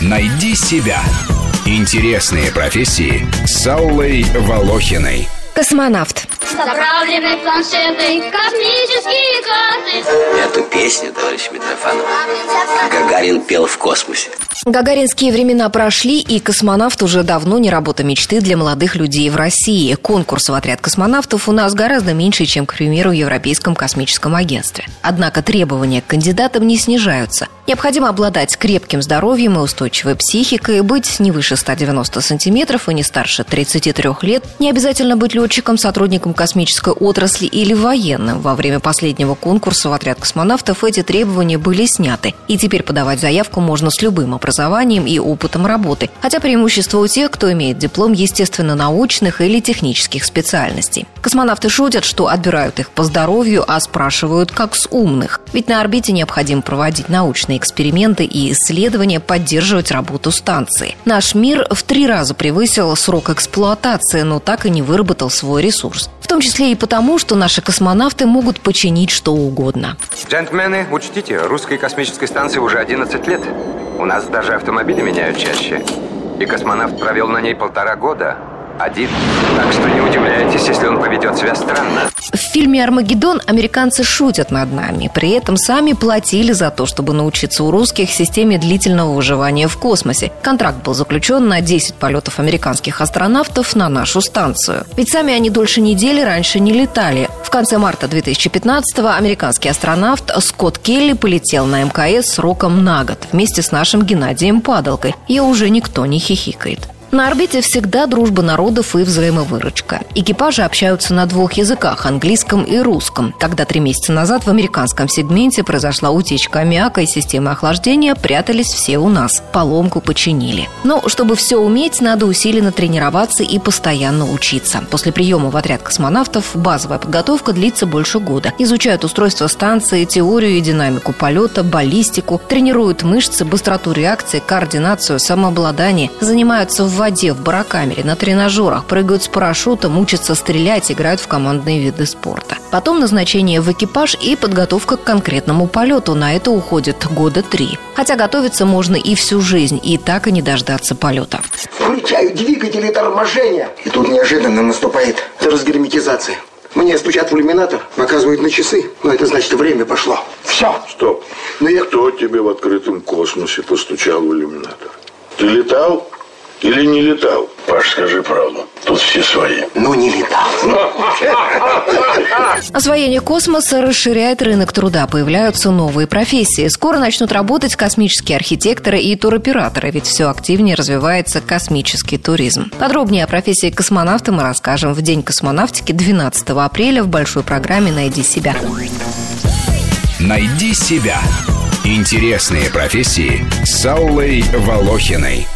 Найди себя. Интересные профессии с Аллой Волохиной. Космонавт. Заправлены планшеты, космические карты. Эту песню, товарищ Митрофанов, Гагарин пел в космосе. Гагаринские времена прошли, и космонавт уже давно не работа мечты для молодых людей в России. Конкурс в отряд космонавтов у нас гораздо меньше, чем, к примеру, в Европейском космическом агентстве. Однако требования к кандидатам не снижаются. Необходимо обладать крепким здоровьем и устойчивой психикой, быть не выше 190 сантиметров и не старше 33 лет, не обязательно быть летчиком, сотрудником космической отрасли или военным. Во время последнего конкурса в отряд космонавтов эти требования были сняты, и теперь подавать заявку можно с любым образованием и опытом работы, хотя преимущество у тех, кто имеет диплом естественно-научных или технических специальностей. Космонавты шутят, что отбирают их по здоровью, а спрашивают, как с умных. Ведь на орбите необходимо проводить научные эксперименты и исследования, поддерживать работу станции. Наш мир в три раза превысил срок эксплуатации, но так и не выработал свой ресурс. В том числе и потому, что наши космонавты могут починить что угодно. Джентльмены, учтите, русской космической станции уже 11 лет. У нас даже автомобили меняют чаще. И космонавт провел на ней полтора года один. Так что не удивляйтесь, если он поведет себя странно. В фильме «Армагеддон» американцы шутят над нами. При этом сами платили за то, чтобы научиться у русских системе длительного выживания в космосе. Контракт был заключен на 10 полетов американских астронавтов на нашу станцию. Ведь сами они дольше недели раньше не летали. В конце марта 2015-го американский астронавт Скотт Келли полетел на МКС сроком на год вместе с нашим Геннадием Падалкой. И уже никто не хихикает. На орбите всегда дружба народов и взаимовыручка. Экипажи общаются на двух языках – английском и русском. Когда три месяца назад в американском сегменте произошла утечка аммиака и системы охлаждения, прятались все у нас. Поломку починили. Но чтобы все уметь, надо усиленно тренироваться и постоянно учиться. После приема в отряд космонавтов базовая подготовка длится больше года. Изучают устройство станции, теорию и динамику полета, баллистику, тренируют мышцы, быстроту реакции, координацию, самообладание, занимаются в воде, в барокамере, на тренажерах, прыгают с парашютом, учатся стрелять, играют в командные виды спорта. Потом назначение в экипаж и подготовка к конкретному полету. На это уходит года три. Хотя готовиться можно и всю жизнь, и так и не дождаться полета. Включаю двигатели торможения. И тут неожиданно наступает разгерметизация. Мне стучат в иллюминатор, показывают на часы. Но это значит, время пошло. Все. Стоп. Ну я кто тебе в открытом космосе постучал в иллюминатор? Ты летал? Или не летал? Паш, скажи правду. Тут все свои. Ну, не летал. Освоение космоса расширяет рынок труда. Появляются новые профессии. Скоро начнут работать космические архитекторы и туроператоры, ведь все активнее развивается космический туризм. Подробнее о профессии космонавта мы расскажем в День космонавтики 12 апреля в большой программе «Найди себя». Найди себя. Интересные профессии с Аллой Волохиной.